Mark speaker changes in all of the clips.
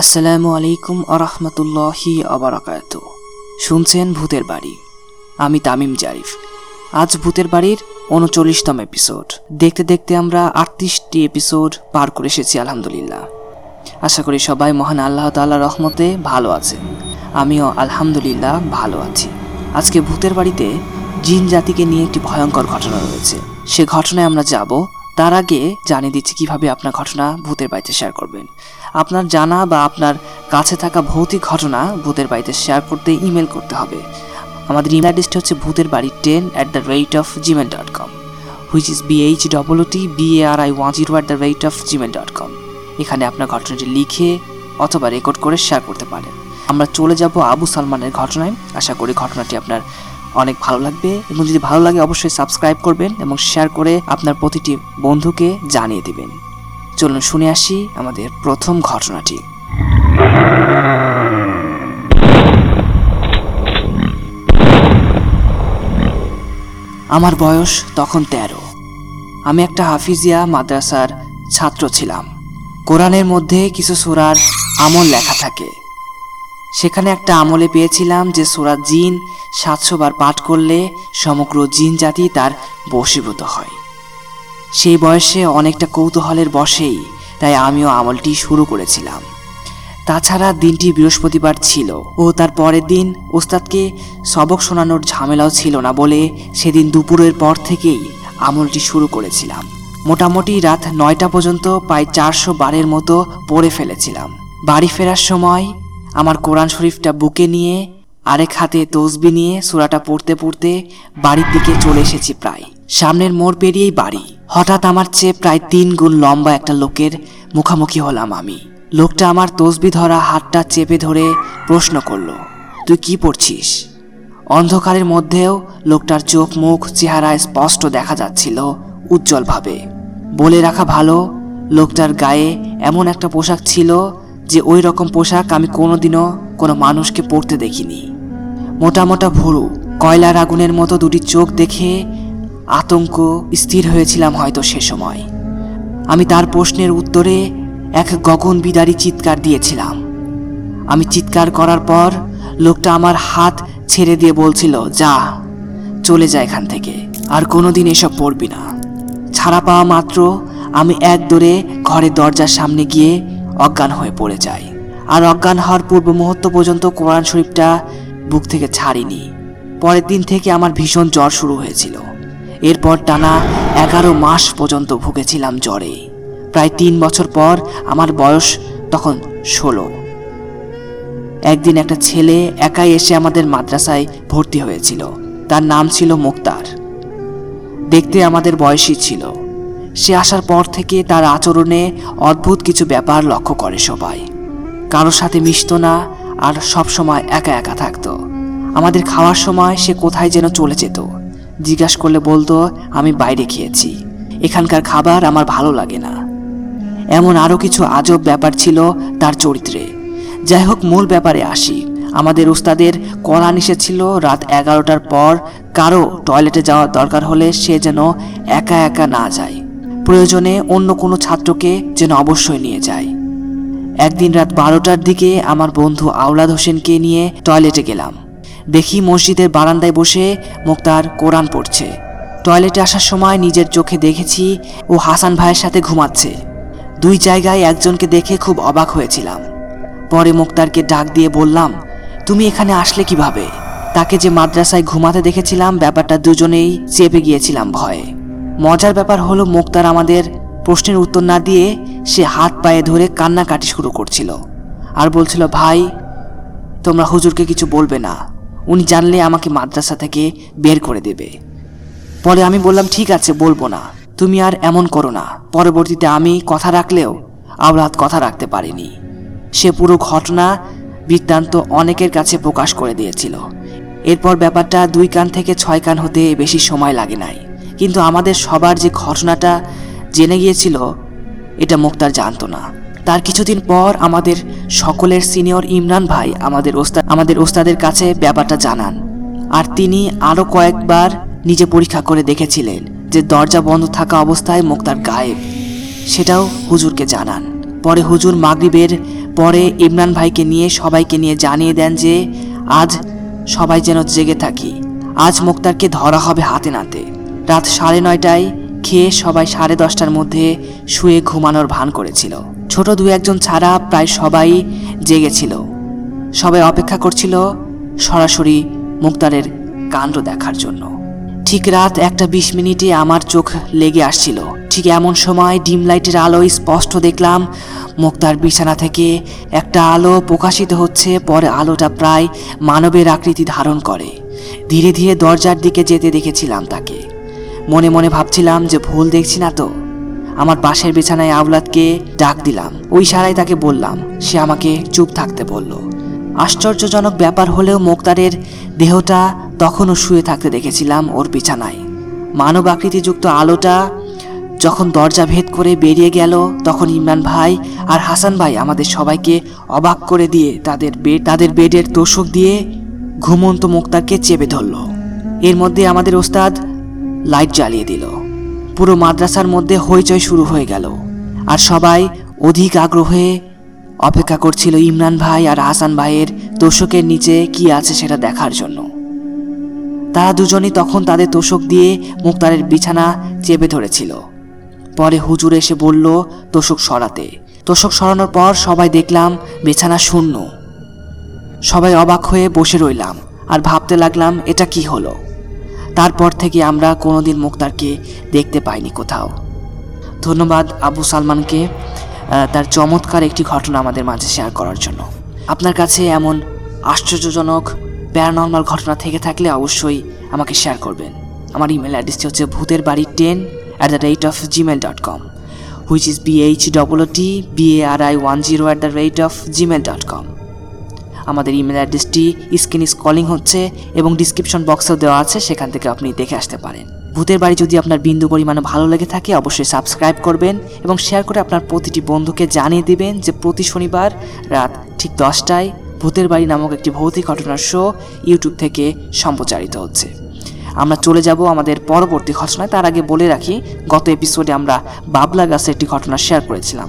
Speaker 1: আসসালামু আলাইকুম আরহামতুল্লাহি আবরাকাত শুনছেন ভূতের বাড়ি। আমি তামিম জারিফ। আজ ভূতের বাড়ির উনচল্লিশতম এপিসোড দেখতে দেখতে আমরা আটত্রিশটি এপিসোড পার করে এসেছি, আলহামদুলিল্লাহ। আশা করি সবাই মহান আল্লাহ তাল্লাহ রহমতে ভালো আছেন। আমিও আলহামদুলিল্লাহ ভালো আছি। আজকে ভূতের বাড়িতে জিন জাতিকে নিয়ে একটি ভয়ঙ্কর ঘটনা রয়েছে। সে ঘটনায় আমরা যাব তার আগে জানিয়ে দিচ্ছি কীভাবে আপনার ঘটনা ভূতের বাড়িতে শেয়ার করবেন। আপনার জানা বা আপনার কাছে থাকা ভৌতিক ঘটনা ভূতের বাড়িতে শেয়ার করতে ইমেল করতে হবে। আমাদের ইমেল অ্যাড্রেসটা হচ্ছে ভূতের বাড়ি ten at the rate of Gmail dot com which is BH double T BAR I one zero at the rate of Gmail dot com এখানে আপনার ঘটনাটি লিখে অথবা রেকর্ড করে শেয়ার করতে পারেন। আমরা চলে যাব আবু সালমানের ঘটনায়। আশা করি ঘটনাটি আপনার অনেক ভালো লাগবে এবং যদি ভালো লাগে অবশ্যই সাবস্ক্রাইব করবেন এবং শেয়ার করে আপনার প্রতিটি বন্ধুকে জানিয়ে দিবেন। চলুন শুনে আসি আমাদের প্রথম ঘটনাটি। আমার বয়স তখন তেরো। আমি একটা হাফিজিয়া মাদ্রাসার ছাত্র ছিলাম। কোরআনের মধ্যে কিছু সুরার আমল লেখা থাকে। সেখানে একটা আমলে পেয়েছিলাম যে সুরা জিন সাতশো বার পাঠ করলে সমগ্র জিন জাতি তার বশীভূত হয়। সেই বয়সে অনেকটা কৌতূহলের বসেই তাই আমিও আমলটি শুরু করেছিলাম। তাছাড়া দিনটি বৃহস্পতিবার ছিল ও তার পরের দিন ওস্তাদকে সবক শোনানোর ঝামেলাও ছিল না বলে সেদিন দুপুরের পর থেকেই আমলটি শুরু করেছিলাম। মোটামুটি রাত নয়টা পর্যন্ত প্রায় চারশো বারের মতো পড়ে ফেলেছিলাম। বাড়ি ফেরার সময় আমার কোরআন শরীফটা বুকে নিয়ে, আরেক হাতে তসবি নিয়ে সুরাটা পড়তে পড়তে বাড়ির দিকে চলে এসেছি প্রায়। সামনের মোড় পেরিয়েই বাড়ি। হঠাৎ আমার চেয়ে প্রায় তিন গুণ লম্বা একটা লোকের মুখামুখি হলাম আমি। লোকটা আমার তসবি ধরা হাতটা চেপে ধরে প্রশ্ন করল, তুই কি পড়ছিস? অন্ধকারের মধ্যেও লোকটার চোখ, মুখ, চেহারা স্পষ্ট দেখা যাচ্ছিল উজ্জ্বলভাবে। বলে রাখা ভালো, লোকটার গায়ে এমন একটা পোশাক ছিল যে ওই রকম পোশাক আমি কোনোদিনও কোনো মানুষকে পরতে দেখিনি। মোটা মোটা ভুরু, কয়লার আগুনের মতো দুটি চোখ দেখে আতঙ্ক স্থির হয়েছিলাম হয়তো সে সময়। আমি তার প্রশ্নের উত্তরে এক গগন বিদারী চিৎকার দিয়েছিলাম। আমি চিৎকার করার পর লোকটা আমার হাত ছেড়ে দিয়ে বলছিল, যা, চলে যা এখান থেকে, আর কোনোদিন এসব পড়বি না। ছাড়া পাওয়া মাত্র আমি এক দৌড়ে ঘরের দরজার সামনে গিয়ে অজ্ঞান হয়ে পড়ে যাই আর অজ্ঞান হওয়ার পূর্ব মুহূর্ত পর্যন্ত কোরআন শরীফটা বুক থেকে ছাড়িনি। পরের দিন থেকে আমার ভীষণ জ্বর শুরু হয়েছিল। এরপর টানা এগারো মাস পর্যন্ত ভুগেছিলাম জ্বরে। প্রায় তিন বছর পর আমার বয়স তখন ষোলো। একদিন একটা ছেলে একাই এসে আমাদের মাদ্রাসায় ভর্তি হয়েছিল। তার নাম ছিল মুক্তার। দেখতে আমাদের বয়সী ছিল। সে আসার পর থেকে তার আচরণে অদ্ভুত কিছু ব্যাপার লক্ষ্য করে সবাই। কারোর সাথে মিশতো না আর সব সময় একা একা থাকতো। আমাদের খাওয়ার সময় সে কোথায় যেন চলে যেত। জিজ্ঞাসা করলে বলতো, আমি বাইরে খেয়েছি। এখানকার খাবার আমার ভালো লাগে না। এমন আরও কিছু আজব ব্যাপার ছিল তার চরিত্রে। যাই হোক, মূল ব্যাপারে আসি। আমাদের উস্তাদের কড়া নিষেধ ছিল রাত এগারোটার পর কারও টয়লেটে যাওয়ার দরকার হলে সে যেন একা একা না যায়। প্রয়োজনে অন্য কোনো ছাত্রকে যেন অবশ্যই নিয়ে যায়। একদিন রাত বারোটার দিকে আমার বন্ধু আওলাদ হোসেনকে নিয়ে টয়লেটে গেলাম। দেখি মসজিদের বারান্দায় বসে মুক্তার কোরআন পড়ছে। টয়লেটে আসার সময় নিজের চোখে দেখেছি ও হাসান ভাইয়ের সাথে ঘুমাচ্ছে। দুই জায়গায় একজনকে দেখে খুব অবাক হয়েছিলাম। পরে মুক্তারকে ডাক দিয়ে বললাম, তুমি এখানে আসলে কীভাবে? তাকে যে মাদ্রাসায় ঘুমাতে দেখেছিলাম, ব্যাপারটা দুজনেই চেপে গিয়েছিলাম ভয়ে। মজার ব্যাপার হলো মুক্তার আমাদের প্রশ্নের উত্তর না দিয়ে সে হাত পায়ে ধরে কান্নাকাটি শুরু করছিল আর বলছিল, ভাই, তোমরা হুজুরকে কিছু বলবে না। উনি জানলে আমাকে মাদ্রাসা থেকে বের করে দেবে। পরে আমি বললাম, ঠিক আছে, বলব না। তুমি আর এমন করো না। পরবর্তীতে আমি কথা রাখলেও আওলাদ কথা রাখতে পারিনি। সে পুরো ঘটনা বৃত্তান্ত অনেকের কাছে প্রকাশ করে দিয়েছিল। এরপর ব্যাপারটা দুই কান থেকে ছয় কান হতে বেশি সময় লাগে নাই। কিন্তু আমাদের সবার যে ঘটনাটা জেনে গিয়েছিল, এটা মুক্তার জানতো না। তার কিছুদিন পর আমাদের সকলের সিনিয়র ইমরান ভাই আমাদের ওস্তাদ আমাদের ওস্তাদের কাছে ব্যাপারটা জানান। আর তিনি আরও কয়েকবার নিজে পরীক্ষা করে দেখেছিলেন যে দরজা বন্ধ থাকা অবস্থায় মুক্তার গায়েব। সেটাও হুজুরকে জানান। পরে হুজুর মাগরিবের পরে ইমরান ভাইকে নিয়ে সবাইকে নিয়ে জানিয়ে দেন যে, আজ সবাই যেন জেগে থাকি। আজ মুক্তারকে ধরা হবে হাতে নাতে। রাত সাড়ে নয়টায় খেয়ে সবাই সাড়ে দশটার মধ্যে শুয়ে ঘুমানোর ভান করেছিল। ছোট দু একজন ছাড়া প্রায় সবাই জেগেছিল। সবাই অপেক্ষা করছিল সরাসরি মুক্তারের কাণ্ড দেখার জন্য। ঠিক রাত একটা বিশ মিনিটে আমার চোখ লেগে আসছিল। ঠিক এমন সময় ডিম লাইটের আলোয় স্পষ্ট দেখলাম মুক্তার বিছানা থেকে একটা আলো প্রকাশিত হচ্ছে, পরে আলোটা প্রায় মানবের আকৃতি ধারণ করে। ধীরে ধীরে দরজার দিকে যেতে দেখেছিলাম তাকে। মনে মনে ভাবছিলাম যে ভুল দেখছি না তো। আমার পাশের বিছানায় আওলাদকে ডাক দিলাম। ওই সারাই তাকে বললাম, সে আমাকে চুপ থাকতে বলল। আশ্চর্যজনক ব্যাপার হলেও মোক্তারের দেহটা তখনও শুয়ে থাকতে দেখেছিলাম ওর বিছানায়। মানব আকৃতিযুক্ত আলোটা যখন দরজা ভেদ করে বেরিয়ে গেল, তখন ইমরান ভাই আর হাসান ভাই আমাদের সবাইকে অবাক করে দিয়ে তাদের বেড তাদের বেডের তোষক দিয়ে ঘুমন্ত মুক্তারকে চেপে ধরল। এর মধ্যে আমাদের ওস্তাদ লাইট জ্বালিয়ে দিল। পুরো মাদ্রাসার মধ্যে হইচই শুরু হয়ে গেল। আর সবাই অধিক আগ্রহে অপেক্ষা করছিল ইমরান ভাই আর হাসান ভাইয়ের তোষকের নিচে কি আছে সেটা দেখার জন্য। তারা দুজনই তখন তাদের তোষক দিয়ে মুক্তারের বিছানা চেপে ধরেছিল। পরে হুজুর এসে বলল, তোষক সরাতে। তোষক সরানোর পর সবাই দেখলাম বিছানা শূন্য। সবাই অবাক হয়ে বসে রইলাম। আর ভাবতে লাগলাম, এটা কি হলো? তারপর থেকে আমরা কোনোদিন মুক্তারকে দেখতে পাইনি কোথাও। ধন্যবাদ আবু সালমানকে তার চমৎকার একটি ঘটনা আমাদের মাঝে শেয়ার করার জন্য। আপনার কাছে এমন আশ্চর্যজনক প্যারানর্মাল ঘটনা থেকে থাকলে অবশ্যই আমাকে শেয়ার করবেন। আমার ইমেল অ্যাড্রেসটি হচ্ছে ভূতের বাড়ি ten at the rate of Gmail dot com which is BH double T BARI one zero at the rate of Gmail dot com আমাদের ইমেল অ্যাড্রেসটি স্ক্রিন ইস কলিং হচ্ছে এবং ডিসক্রিপশন বক্সেও দেওয়া আছে, সেখান থেকে আপনি দেখে আসতে পারেন। ভূতের বাড়ি যদি আপনার বিন্দু পরিমাণে ভালো লেগে থাকে, অবশ্যই সাবস্ক্রাইব করবেন এবং শেয়ার করে আপনার প্রতিটি বন্ধুকে জানিয়ে দিবেন যে প্রতি শনিবার রাত ঠিক দশটায় ভূতের বাড়ি নামক একটি ভৌতিক ঘটনার শো ইউটিউব থেকে সম্প্রচারিত হচ্ছে। আমরা চলে যাব আমাদের পরবর্তী ঘটনায়। তার আগে বলে রাখি, গত এপিসোডে আমরা বাবলা গাছের একটি ঘটনা শেয়ার করেছিলাম।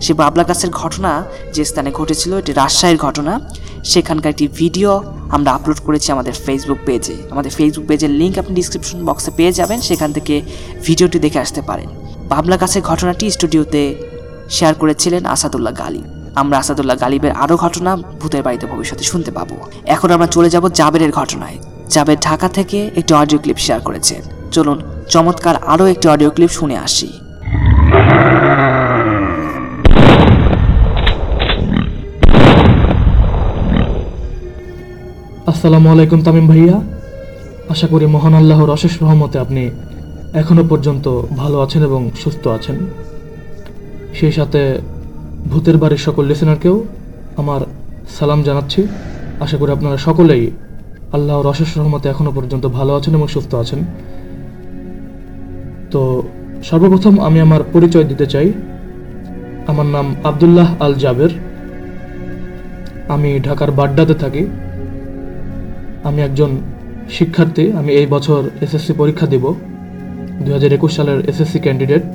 Speaker 1: সে বাবলা গাছের ঘটনা যে স্থানে ঘটেছিল, এটি রাজশাহীর ঘটনা। সেখানকার একটি ভিডিও আমরা আপলোড করেছি আমাদের ফেসবুক পেজে আমাদের ফেসবুক পেজের লিঙ্ক আপনি ডিসক্রিপশন বক্সে পেয়ে যাবেন, সেখান থেকে ভিডিওটি দেখে আসতে পারেন। বাবলা গাছের ঘটনাটি স্টুডিওতে শেয়ার করেছিলেন আসাদুল্লাহ গালিব আমরা আসাদুল্লাহ গালিবের আরও ঘটনা ভূতের বাড়িতে ভবিষ্যতে শুনতে পাবো। এখন আমরা চলে যাব জাবেরের ঘটনায়। জাবের ঢাকা থেকে একটি অডিও ক্লিপ শেয়ার করেছেন চলুন চমৎকার আরও একটি অডিও ক্লিপ শুনে আসি।
Speaker 2: আসসালামু আলাইকুম তামিম ভাইয়া। আশা করি মহান আল্লাহর অশেষ রহমতে আপনি এখনও পর্যন্ত ভালো আছেন এবং সুস্থ আছেন। সেই সাথে ভূতের বাড়ির সকল লিসেনারকেও আমার সালাম জানাচ্ছি। আশা করি আপনারা সকলেই আল্লাহর অশেষ রহমতে এখনও পর্যন্ত ভালো আছেন এবং সুস্থ আছেন। তো সর্বপ্রথম আমি আমার পরিচয় দিতে চাই। আমার নাম আবদুল্লাহ আল জাবের আমি ঢাকার বাড্ডাতে থাকি। আমি একজন শিক্ষার্থী, আমি এই বছর এসএসসি পরীক্ষা দিব দু হাজার একুশ সালের এসএসসি ক্যান্ডিডেট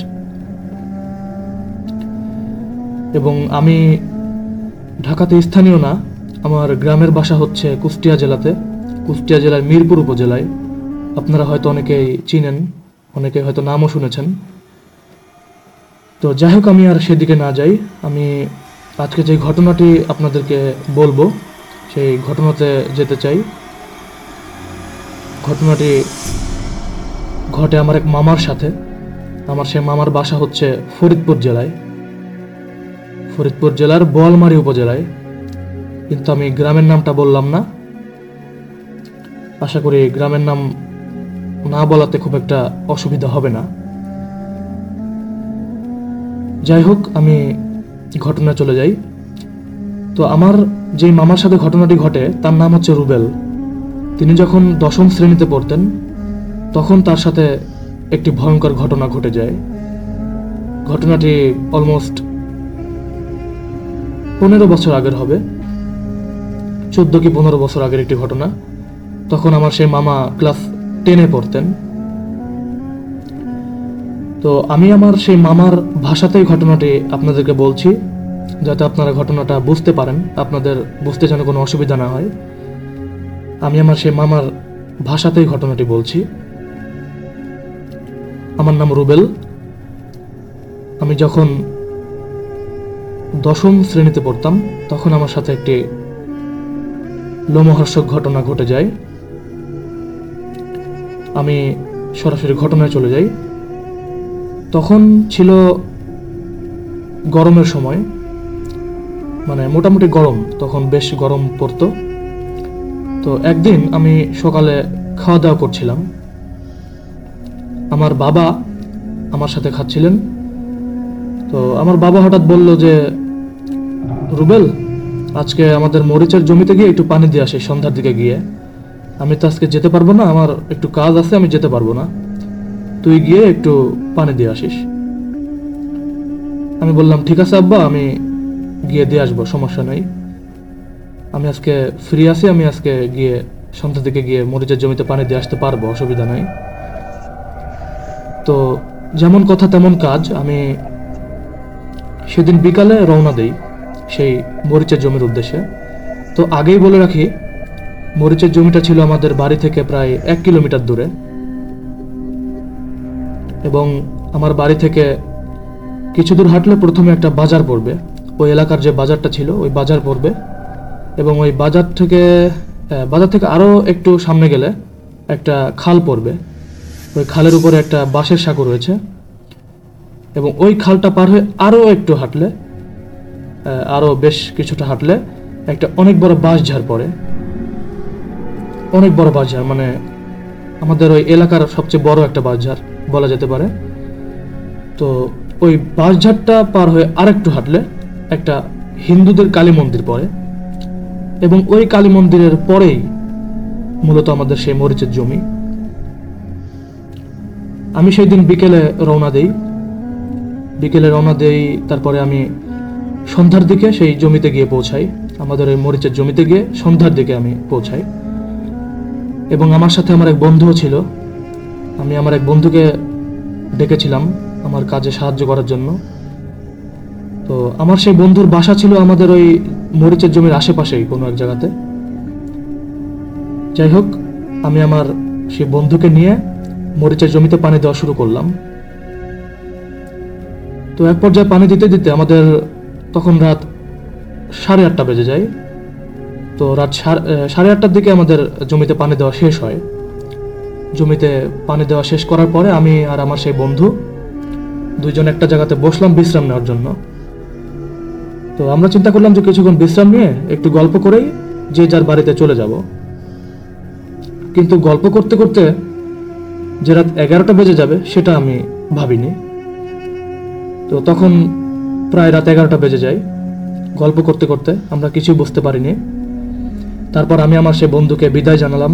Speaker 2: এবং আমি ঢাকাতে স্থানীয় না, আমার গ্রামের বাসা হচ্ছে কুষ্টিয়া জেলাতে, কুষ্টিয়া জেলার মিরপুর উপজেলায়। আপনারা হয়তো অনেকেই চিনেন অনেকে হয়তো নামও শুনেছেন। তো যাই হোক, আমি আর সেদিকে না যাই, আমি আজকে যে ঘটনাটি আপনাদেরকে বলব, সেই ঘটনাতে যেতে চাই। ঘটনাটি ঘটে আমার এক মামার সাথে। আমার সে মামার বাসা হচ্ছে ফরিদপুর জেলায়। ফরিদপুর জেলার বোয়ালমারি উপজেলায়। কিন্তু আমি গ্রামের নামটা বললাম না। আশা করি গ্রামের নাম না বলাতে খুব একটা অসুবিধা হবে না। যাই হোক, আমি ঘটনা চলে যাই। তো আমার যে মামার সাথে ঘটনাটি ঘটে, তার নাম হচ্ছে রুবেল। তিনি যখন দশম শ্রেণীতে পড়তেন, তখন তার সাথে একটি ভয়ঙ্কর ঘটনা ঘটে যায়। ঘটনাটি অলমোস্ট পনেরো বছর আগের হবে। চোদ্দ কি পনেরো বছর আগের একটি ঘটনা। তখন আমার সেই মামা ক্লাস টেনে পড়তেন। তো আমি আমার সেই মামার ভাষাতেই ঘটনাটি আপনাদেরকে বলছি, যাতে আপনারা ঘটনাটা বুঝতে পারেন। আপনাদের বুঝতে যেন কোনো অসুবিধা না হয়। আমি আমার সেই মামার ভাষাতেই ঘটনাটি বলছি। আমার নাম রুবেল। আমি যখন দশম শ্রেণীতে পড়তাম, তখন আমার সাথে একটি লোমহর্ষক ঘটনা ঘটে যায়। আমি সরাসরি ঘটনায় চলে যাই। তখন ছিল গরমের সময় মানে মোটামুটি গরম, তখন বেশ গরম পড়তো। তো একদিন আমি সকালে খাওয়া দাওয়া করছিলাম। আমার বাবা আমার সাথে খাচ্ছিলেন। তো আমার বাবা হঠাৎ বলল যে, রুবেল, আজকে আমাদের মরিচের জমিতে গিয়ে একটু পানি দিয়ে আসি সন্ধ্যার দিকে গিয়ে। আমি তো আজকে যেতে পারব না, আমার একটু কাজ আছে, আমি যেতে পারব না। তুই গিয়ে একটু পানি দিয়ে আসিস। আমি বললাম, ঠিক আছে আব্বা, আমি গিয়ে দিয়ে আসব, সমস্যা নেই। আমি আজকে ফ্রি আছি আমি আজকে গিয়ে সন্ধ্যা দিকে গিয়ে মরিচের জমিতে পানি দিয়ে আসতে পারব, অসুবিধা নাই। তো যেমন কথা তেমন কাজ, আমি সেদিন বিকালে রওনা দেই সেই মরিচের জমির উদ্দেশ্যে। তো আগেই বলে রাখি, মরিচের জমিটা ছিল আমাদের বাড়ি থেকে প্রায় এক কিলোমিটার দূরে। এবং আমার বাড়ি থেকে কিছু দূর হাঁটলে প্রথমে একটা বাজার পড়বে। ওই এলাকার যে বাজারটা ছিল, ওই বাজার পড়বে। এবং ওই বাজার থেকে বাজার থেকে আরও একটু সামনে গেলে একটা খাল পড়বে। ওই খালের উপরে একটা বাঁশের সাঁকো রয়েছে। এবং ওই খালটা পার হয়ে আরও একটু হাঁটলে আরও বেশ কিছুটা হাঁটলে একটা অনেক বড় বাঁশঝাড় পড়ে। অনেক বড় বাঁশঝাড় মানে আমাদের ওই এলাকার সবচেয়ে বড় একটা বাঁশঝাড় বলা যেতে পারে। তো ওই বাঁশঝাড়টা পার হয়ে আরেকটু হাঁটলে একটা হিন্দুদের কালী মন্দির পড়ে। এবং ওই কালী মন্দিরের পরেই মূলত আমাদের সেই মরিচের জমি। আমি সেই দিন বিকেলে রওনা দেই। বিকেলে রওনা দেই, তারপরে আমি সন্ধ্যার দিকে সেই জমিতে গিয়ে পৌঁছাই। আমাদের ওই মরিচের জমিতে গিয়ে সন্ধ্যার দিকে আমি পৌঁছাই। এবং আমার সাথে আমার এক বন্ধুও ছিল। আমি আমার এক বন্ধুকে ডেকেছিলাম আমার কাজে সাহায্য করার জন্য। তো আমার সেই বন্ধুর বাসা ছিল আমাদের ওই মরিচের জমির আশেপাশেই কোনো এক জায়গাতে। যাই হোক, আমি আমার সেই বন্ধুকে নিয়ে মরিচের জমিতে পানি দেওয়া শুরু করলাম। তো এক পর্যায়ে পানি দিতে দিতে আমাদের তখন রাত সাড়ে আটটা বেজে যায়। তো রাত সাড়ে- আটটার দিকে আমাদের জমিতে পানি দেওয়া শেষ হয়। জমিতে পানি দেওয়া শেষ করার পরে আমি আর আমার সেই বন্ধু দুইজন একটা জায়গাতে বসলাম বিশ্রাম নেওয়ার জন্য। তো আমরা চিন্তা করলাম যে কিছুক্ষণ বিশ্রাম নিয়ে একটু গল্প করেই যে যার বাড়িতে চলে যাব। কিন্তু গল্প করতে করতে যে রাত এগারোটা বেজে যাবে সেটা আমি ভাবিনি। তো তখন প্রায় রাত এগারোটা বেজে যায় গল্প করতে করতে, আমরা কিছুই বুঝতে পারিনি। তারপর আমি আমার সে বন্ধুকে বিদায় জানালাম।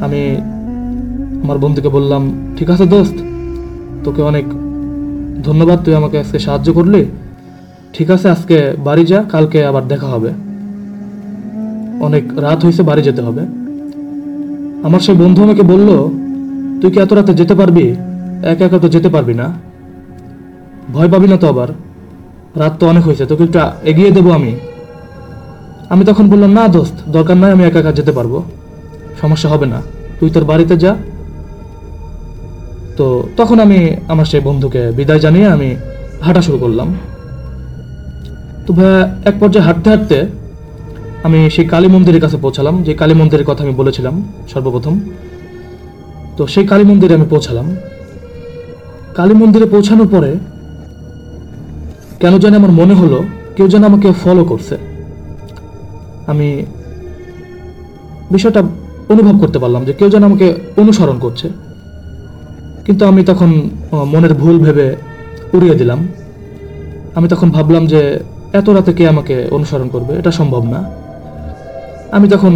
Speaker 2: আমি আমার বন্ধুকে বললাম, ঠিক আছে দোস্ত, তোকে অনেক ধন্যবাদ, তুই আমাকে আজকে সাহায্য করলি। ঠিক আছে, আজকে বাড়ি যা, কালকে আবার দেখা হবে। অনেক রাত হয়েছে, বাড়ি যেতে হবে। আমার সেই বন্ধু আমাকে বলল, তুই কি এত রাতে যেতে পারবি? একা একা তো যেতে পারবি না। ভয় পাবি না তো আবার। রাত তো অনেক হয়েছে, তোকে একটু এগিয়ে দেবো আমি। আমি তখন বললাম, না দোস্ত, দরকার নাই, আমি একা একা যেতে পারব। সমস্যা হবে না। তুই তোর বাড়িতে যা। তো তখন আমি আমার সেই বন্ধুকে বিদায় জানিয়ে আমি হাঁটা শুরু করলাম। তো ভাইয়া এক পর্যায়ে হাঁটতে হাঁটতে আমি সেই কালী মন্দিরের কাছে পৌঁছালাম, যে কালী মন্দিরের কথা আমি বলেছিলাম সর্বপ্রথম। তো সেই কালী মন্দিরে আমি পৌঁছালাম। কালী মন্দিরে পৌঁছানোর পরে কেন জানি আমার মনে হলো কেউ যেন আমাকে ফলো করছে। আমি বিষয়টা অনুভব করতে পারলাম যে কেউ যেন আমাকে অনুসরণ করছে। কিন্তু আমি তখন মনের ভুল ভেবে উড়িয়ে দিলাম। আমি তখন ভাবলাম যে এত রাতে কে আমাকে অনুসরণ করবে? এটা সম্ভব না। আমি তখন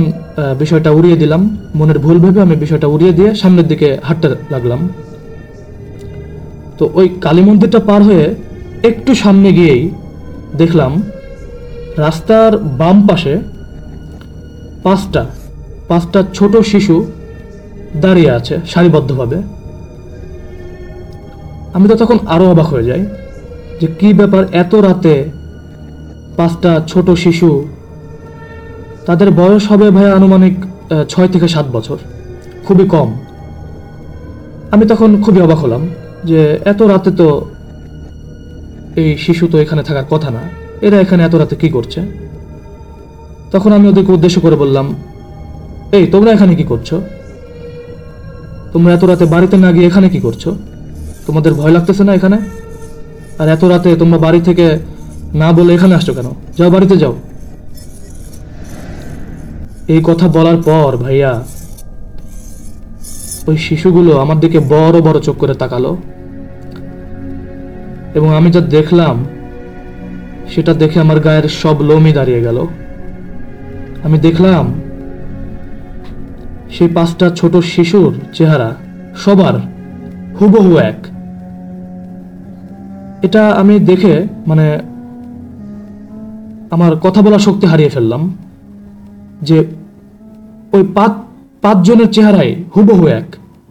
Speaker 2: বিষয়টা উড়িয়ে দিলাম। মনের ভুল ভেবে আমি বিষয়টা উড়িয়ে দিয়ে সামনের দিকে হাঁটতে লাগলাম। তো ওই কালী মন্দিরটা পার হয়ে একটু সামনে গিয়েই দেখলাম, রাস্তার বাম পাশে পাঁচটা পাঁচটা ছোট শিশু দাঁড়িয়ে আছে সারিবদ্ধভাবে। আমি তো তখন আরও অবাক হয়ে যাই যে কি ব্যাপার এত রাতে পাঁচটা ছোট শিশু। তাদের বয়স হবে ভাইয়া আনুমানিক ছয় থেকে সাত বছর। খুবই কম। আমি তখন খুবই অবাক হলাম যে এত রাতে তো এই শিশু তো এখানে থাকার কথা না। এরা এখানে এত রাতে কি করছে? তখন আমি ওদেরকে উদ্দেশ্য করে বললাম, এই, তোমরা এখানে কি করছ? তোমরা এত রাতে বাড়িতে না গিয়ে এখানে কি করছ? তোমাদের ভয় লাগতেছে না এখানে? আর এত রাতে তোমরা বাড়ি থেকে না বলে এখানে আসছো কেন? যাও বাড়িতে যাও। এই কথা বলার পর ভাইয়া, ওই শিশুগুলো আমার দিকে বড় বড় চোখ করে তাকালো। এবং আমি যা দেখলাম, সেটা দেখে আমার গায়ের সব লোমই দাঁড়িয়ে গেল। আমি দেখলাম, সেই পাঁচটা ছোট শিশুর চেহারা সবার হুবহু এক। এটা আমি দেখে মানে আমার কথা বলার শক্তি হারিয়ে ফেললাম যে ওই পাঁচ, পাঁচজনের চেহারাই হুবহু এক।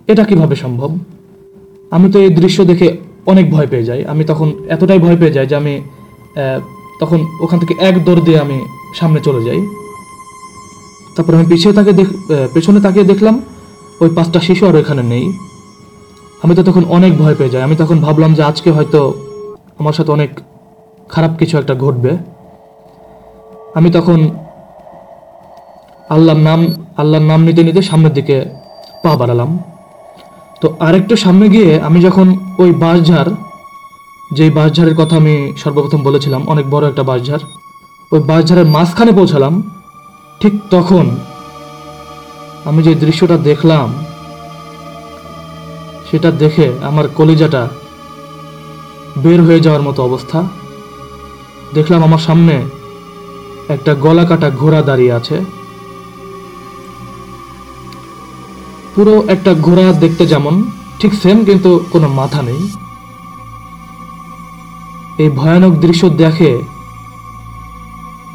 Speaker 2: এটা কীভাবে সম্ভব? আমি তো এই দৃশ্য দেখে অনেক ভয় পেয়ে যাই। আমি তখন এতটাই ভয় পেয়ে যাই যে আমি তখন ওখান থেকে এক দৌড় দিয়ে আমি সামনে চলে যাই। তারপর আমি পিছিয়ে তাকে দেখ পেছনে তাকিয়ে দেখলাম, ওই পাঁচটা শিশু আর এখানে নেই। আমি তো তখন অনেক ভয় পেয়ে যাই। আমি তখন ভাবলাম যে আজকে হয়তো আমার সাথে অনেক খারাপ কিছু একটা ঘটবে। আমি তখন আল্লাহর নাম আল্লাহর নাম নিতে নিতে সামনের দিকে পা বাড়ালাম। তো আরেকটু সামনে গিয়ে আমি যখন ওই বাঁশঝাড়, যেই বাঁশঝাড়ের কথা আমি সর্বপ্রথম বলেছিলাম, অনেক বড় একটা বাঁশঝাড়, ওই বাঁশঝাড়ের মাঝখানে পৌঁছালাম, ঠিক তখন আমি যে দৃশ্যটা দেখলাম, সেটা দেখে আমার কলিজাটা বের হয়ে যাওয়ার মতো অবস্থা। দেখলাম আমার সামনে একটা গলা কাটা ঘোড়া দাঁড়িয়ে আছে। পুরো একটা ঘোড়া দেখতে যেমন ঠিক সেম কিন্তু কোনো মাথা নেই। এই ভয়ানক দৃশ্য দেখে,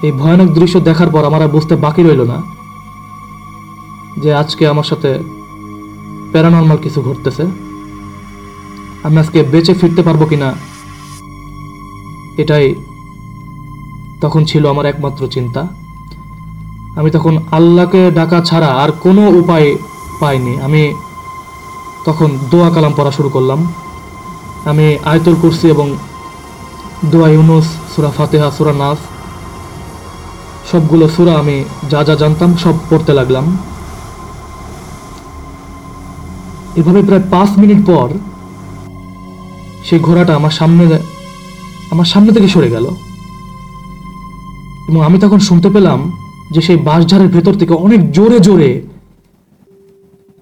Speaker 2: এই ভয়ানক দৃশ্য দেখার পর আমার বুঝতে বাকি রইল না যে আজকে আমার সাথে প্যারানর্মাল কিছু ঘটতেছে। আমি আজকে বেঁচে ফিরতে পারব কিনা, এটাই তখন ছিল আমার একমাত্র চিন্তা। আমি তখন আল্লাহকে ডাকা ছাড়া আর কোনো উপায় পাইনি। আমি তখন দোয়া কালাম পড়া শুরু করলাম। আমি আয়তুল কুরসি এবং দোয়া ইউনুস, সুরা ফাতেহা, সুরা নাস, সবগুলো সুরা আমি যা যা জানতাম সব পড়তে লাগলাম। এভাবে প্রায় পাঁচ মিনিট পর সেই ঘোড়াটা আমার সামনে আমার সামনে থেকে সরে গেল। এবং আমি তখন শুনতে পেলাম যে সেই বাঁশঝাড়ের ভেতর থেকে অনেক জোরে জোরে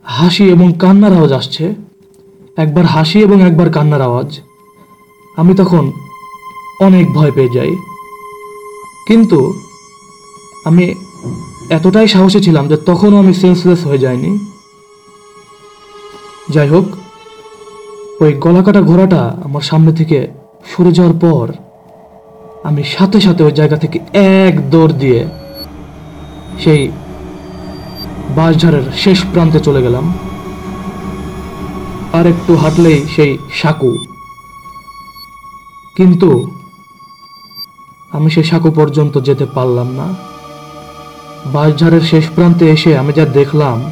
Speaker 2: হাসি এবং কান্নার আওয়াজ আসছে। একবার হাসি এবং একবার কান্নার আওয়াজ। আমি তখন অনেক ভয় পেয়ে যাই। কিন্তু আমি এতটাই সাহসী ছিলাম যে তখনও আমি সেন্সলেস হয়ে যাইনি। যাই হোক, ওই গলাকাটা ঘোড়াটা আমার সামনে থেকে সরে যাওয়ার পর আমি সাথে সাথে ওই জায়গা থেকে এক দৌড় দিয়ে সেই বাঁশঝাড়ের শেষ প্রান্তে চলে গেলাম। আর একটু হাঁটলেই সেই সাঁকু। কিন্তু আমি সেই সাঁকু পর্যন্ত যেতে পারলাম না। বাঁশঝাড়ের শেষ প্রান্তে এসে আমি যা দেখলাম,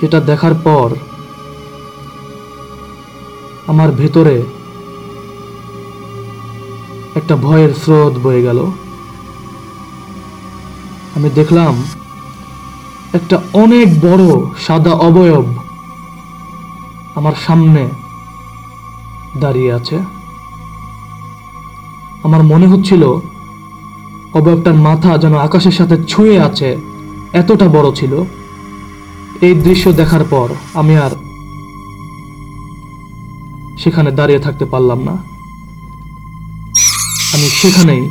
Speaker 2: সেটা দেখার পর আমার ভেতরে একটা ভয়ের স্রোত বয়ে গেল। আমি দেখলাম একটা অনেক বড় সাদা অবয়ব আমার সামনে দাঁড়িয়ে আছে। আমার মনে হচ্ছিল অবয়বটার মাথা যেন আকাশের সাথে ছুঁয়ে আছে, এতটা বড় ছিল। এই দৃশ্য দেখার পর আমি আর সেখানে দাঁড়িয়ে থাকতে পারলাম না। আমি সেখানেই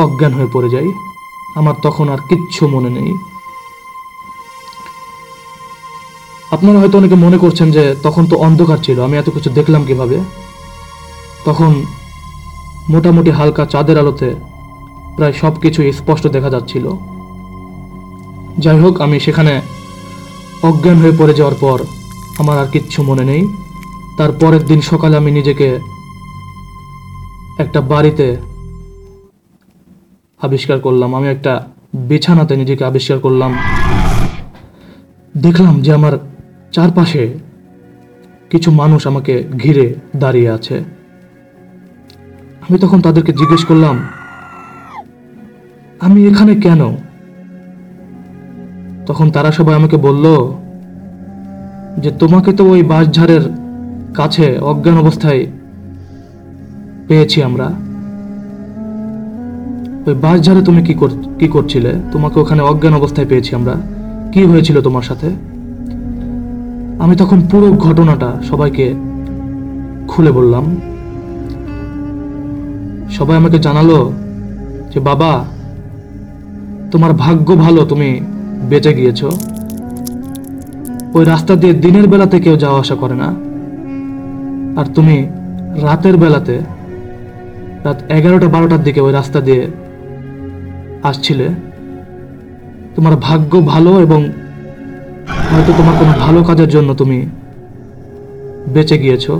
Speaker 2: অজ্ঞান হয়ে পড়ে যাই। আমার তখন আর কিচ্ছু মনে নেই। আপনারা হয়তো অনেকে মনে করছেন যে তখন তো অন্ধকার ছিল, আমি এত কিছু দেখলাম কীভাবে? তখন মোটামুটি হালকা চাঁদের আলোতে প্রায় সব কিছুই স্পষ্ট দেখা যাচ্ছিল। যাই হোক, আমি সেখানে অজ্ঞান হয়ে পড়ে যাওয়ার পর আমার আর কিচ্ছু মনে নেই। তার পরের দিন সকালে আমি নিজেকে একটা বাড়িতে আবিষ্কার করলাম। আমি একটা বিছানাতে নিজেকে আবিষ্কার করলাম। দেখলাম যে আমার চারপাশে কিছু মানুষ আমাকে ঘিরে দাঁড়িয়ে আছে। আমি তখন তাদেরকে জিজ্ঞেস করলাম, আমি এখানে কেন? তখন তারা সবাই আমাকে বলল, যে তোমাকে তো ওই বাঁশঝাড়ের কাছে অজ্ঞান অবস্থায় পেয়েছি আমরা। ওই বাঁশঝাড়ে তুমি কি কি করছিলে? তোমাকে ওখানে অজ্ঞান অবস্থায় পেয়েছি আমরা। কি হয়েছিল তোমার সাথে? আমি তখন পুরো ঘটনাটা সবাইকে খুলে বললাম। সবাই আমাকে জানালো যে, বাবা, তোমার ভাগ্য ভালো, তুমি বেঁচে গিয়েছো। ওই রাস্তা দিয়ে দিনের বেলাতে কেউ যাওয়া আসা করে না। আর তুমি রাতের বেলাতে রাত এগারোটা বারোটার দিকে ওই রাস্তা দিয়ে আসছিলে। তোমার ভাগ্য ভালো এবং হয়তো তোমার কোনো ভালো কাজের জন্য তুমি বেঁচে গিয়েছো।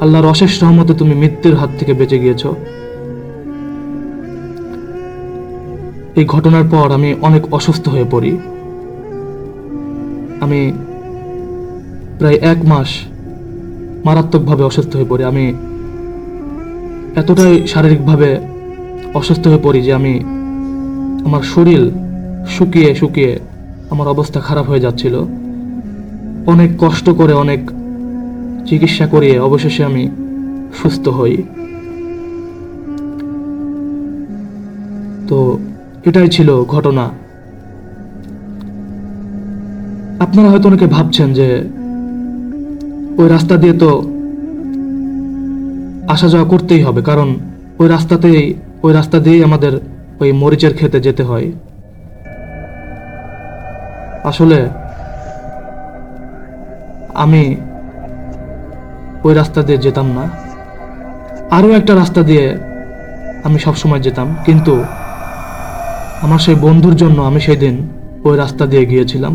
Speaker 2: আল্লাহর অশেষ রহমতে তুমি মৃত্যুর হাত থেকে বেঁচে গিয়েছো। এই ঘটনার পর আমি অনেক অসুস্থ হয়ে পড়ি। আমি প্রায় এক মাস মারাত্মকভাবে অসুস্থ হয়ে পড়ি। আমি এতটাই শারীরিকভাবে অসুস্থ হয়ে পড়ি যে আমি আমার শরীর শুকিয়ে শুকিয়ে আমার অবস্থা খারাপ হয়ে যাচ্ছিল। অনেক কষ্ট করে, অনেক চিকিৎসা করিয়ে অবশেষে আমি সুস্থ হই। তো এটাই ছিল ঘটনা। আপনারা হয়তো অনেকে ভাবছেন যে ওই রাস্তা দিয়ে তো আসা যাওয়া করতেই হবে, কারণ ওই রাস্তাতেই, ওই রাস্তা দিয়েই আমাদের ওই মরিচের খেতে যেতে হয়। আসলে আমি ওই রাস্তা দিয়ে যেতাম না। আরও একটা রাস্তা দিয়ে আমি সবসময় যেতাম, কিন্তু আমার সেই বন্ধুর জন্য আমি সেই দিন ওই রাস্তা দিয়ে গিয়েছিলাম।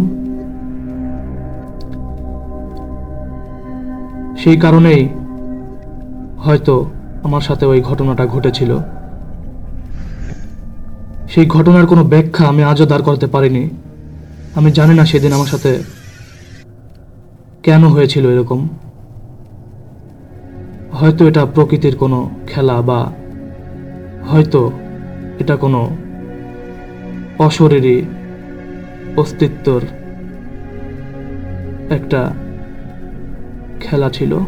Speaker 2: সেই কারণেই হয়তো আমার সাথে ওই ঘটনাটা ঘটেছিল। সেই ঘটনার কোনো ব্যাখ্যা আমি আজও দাঁড় করতে পারিনি। আমি জানি না সেদিন আমার সাথে কেন হয়েছিল এরকম। হয়তো এটা প্রকৃতির কোনো খেলা বা হয়তো এটা কোনো অশরীরী অস্তিত্বর একটা খেলা ছিল।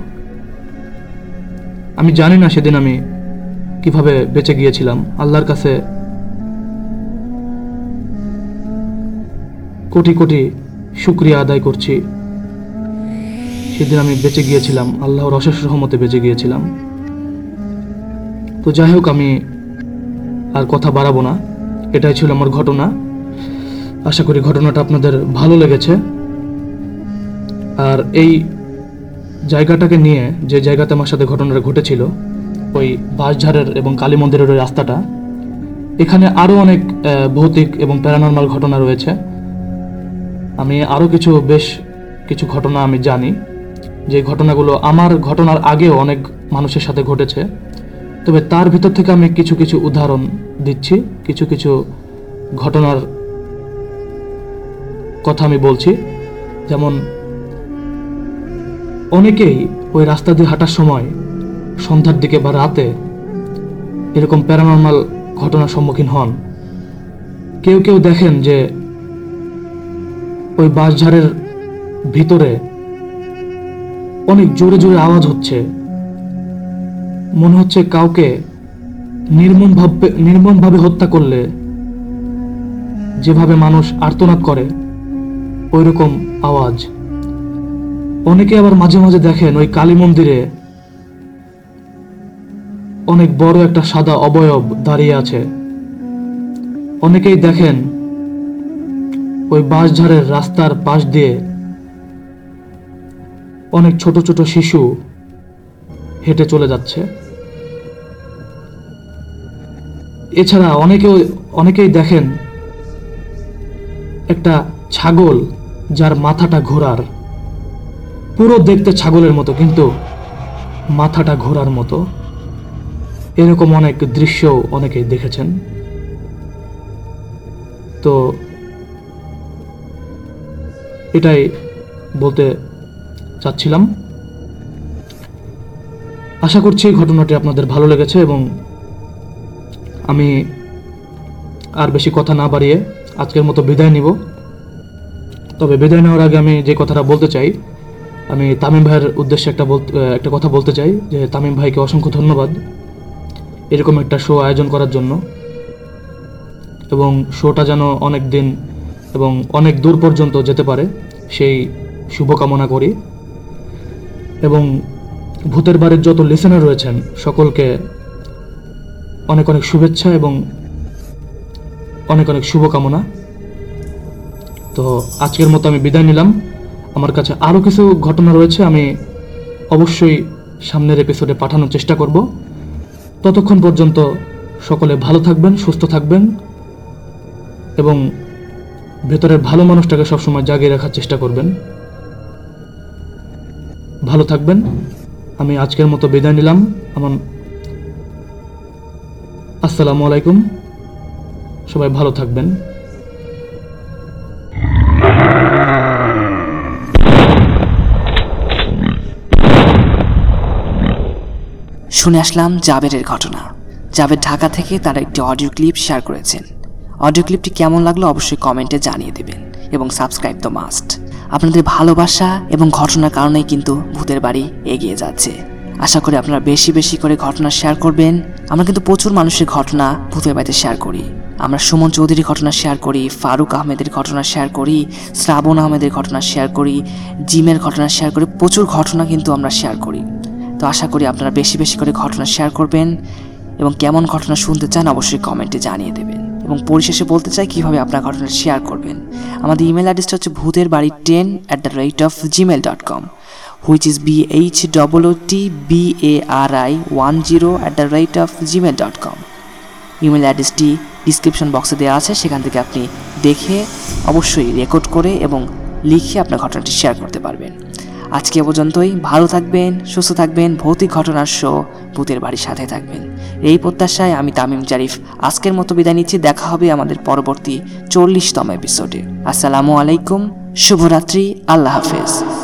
Speaker 2: আমি জানি না সেদিন আমি কীভাবে বেঁচে গিয়েছিলাম, আল্লাহর কাছে কোটি কোটি শুক্রিয়া আদায় করছি। সেদিন আমি বেঁচে গিয়েছিলাম, আল্লাহর অশেষ রহমতে বেঁচে গিয়েছিলাম। তো যাই হোক, আমি আর কথা বাড়াবো না। এটাই ছিল আমার ঘটনা। আশা করি ঘটনাটা আপনাদের ভালো লেগেছে। আর এই জায়গাটাকে নিয়ে যে জায়গাতে আমার সাথে ঘটনাটা ঘটেছিল, ওই বাঁশঝাড়ের এবং কালী মন্দিরের ওই রাস্তাটা, এখানে আরও অনেক ভৌতিক এবং প্যারানর্মাল ঘটনা রয়েছে। আমি আরও কিছু, বেশ কিছু ঘটনা আমি জানি। যে ঘটনাগুলো আমার ঘটনার আগেও অনেক মানুষের সাথে ঘটেছে। তবে তার ভিতর থেকে আমি কিছু কিছু উদাহরণ দিচ্ছি, কিছু কিছু ঘটনার কথা আমি বলছি। যেমন অনেকেই ওই রাস্তা দিয়ে হাঁটার সময় সন্ধ্যার দিকে বা রাতে এরকম প্যারানর্মাল ঘটনার সম্মুখীন হন। কেউ কেউ দেখেন যে ওই বাঁশঝাড়ের ভিতরে অনেক জোরে জোরে আওয়াজ হচ্ছে। মনে হচ্ছে কাউকে নির্মমভাবে নির্মমভাবে হত্যা করলে যেভাবে মানুষ আর্তনাদ করে ওই রকম আওয়াজ। অনেকে আবার মাঝে মাঝে দেখেন ওই কালী মন্দিরে অনেক বড় একটা সাদা অবয়ব দাঁড়িয়ে আছে। অনেকেই দেখেন ওই বাঁশঝাড়ের রাস্তার পাশ দিয়ে অনেক ছোট ছোট শিশু হেঁটে চলে যাচ্ছে। এছাড়া অনেকেও, অনেকেই দেখেন একটা ছাগল যার মাথাটা ঘোরার। পুরো দেখতে ছাগলের মতো, কিন্তু মাথাটা ঘোরার মতো। এরকম অনেক দৃশ্য অনেকেই দেখেছেন। তো এটাই বলতে চাচ্ছিলাম। আশা করছি এই ঘটনাটি আপনাদের ভালো লেগেছে এবং আমি আর বেশি কথা না বাড়িয়ে আজকের মতো বিদায় নিব। তবে বিদায় নেওয়ার আগে আমি যে কথাটা বলতে চাই আমি তামিম ভাইয়ের উদ্দেশ্যে একটা বলতে একটা কথা বলতে চাই, যে তামিম ভাইকে অসংখ্য ধন্যবাদ এরকম একটা শো আয়োজন করার জন্য। এবং শোটা যেন অনেক দিন এবং অনেক দূর পর্যন্ত যেতে পারে, সেই শুভকামনা করি। এবং ভূতের বাড়ির যত লিসেনার রয়েছেন, সকলকে অনেক অনেক শুভেচ্ছা এবং অনেক অনেক শুভকামনা। তো আজকের মতো আমি বিদায় নিলাম। আমার কাছে আরও কিছু ঘটনা রয়েছে, আমি অবশ্যই সামনের এপিসোডে পাঠানোর চেষ্টা করব। ততক্ষণ পর্যন্ত সকলে ভালো থাকবেন, সুস্থ থাকবেন এবং ভেতরের ভালো মানুষটাকে সবসময় জাগিয়ে রাখার চেষ্টা করবেন। ভালো থাকবেন। আমি আজকের মতো বিদায় নিলাম। আমার আসসালামু আলাইকুম। সবাই ভালো থাকবেন।
Speaker 1: শুনে আসলাম জাবেরের ঘটনা। জাবের ঢাকা থেকে তার একটি অডিও ক্লিপ শেয়ার করেছেন। অডিও ক্লিপটি কেমন লাগল অবশ্যই কমেন্টে জানিয়ে দেবেন এবং সাবস্ক্রাইব দ্য মাস্ট। আপনাদের ভালোবাসা এবং ঘটনার কারণেই কিন্তু ভূতের বাড়ি এগিয়ে যাচ্ছে। আশা করি আপনারা বেশি বেশি করে ঘটনা শেয়ার করবেন। আমরা কিন্তু প্রচুর মানুষের ঘটনা ভূতের বাড়িতে শেয়ার করি। আমরা সুমন চৌধুরীর ঘটনা শেয়ার করি, ফারুক আহমেদের ঘটনা শেয়ার করি, শ্রাবণ আহমেদের ঘটনা শেয়ার করি, জিমের ঘটনা শেয়ার করি, প্রচুর ঘটনা কিন্তু আমরা শেয়ার করি। তো আশা করি আপনারা বেশি বেশি করে ঘটনা শেয়ার করবেন এবং কেমন ঘটনা শুনতে চান অবশ্যই কমেন্টে জানিয়ে দেবেন। এবং পরিশেষে বলতে চাই, কীভাবে আপনার ঘটনা শেয়ার করবেন? আমাদের ইমেল অ্যাড্রেসটা হচ্ছে ভূতের বাড়ি ten at the rate of Gmail dot com which is B H double O T B A R I one zero at the rate of Gmail dot com email অ্যাড্রেসটি description বক্সে দেওয়া আছে, সেখান থেকে আপনি দেখে অবশ্যই রেকর্ড করে এবং লিখে আপনার ঘটনাটি শেয়ার করতে পারবেন। আজকে পর্যন্তই। ভালো থাকবেন, সুস্থ থাকবেন, ভৌতিক ঘটনার শো ভূতের বাড়ির সাথে থাকবেন। এই প্রত্যাশায় আমি তামিম জারিফ আজকের মতো বিদায় নিচ্ছি। দেখা হবে আমাদের পরবর্তী চল্লিশতম এপিসোডে আসসালামু আলাইকুম, শুভরাত্রি, আল্লাহ হাফেজ।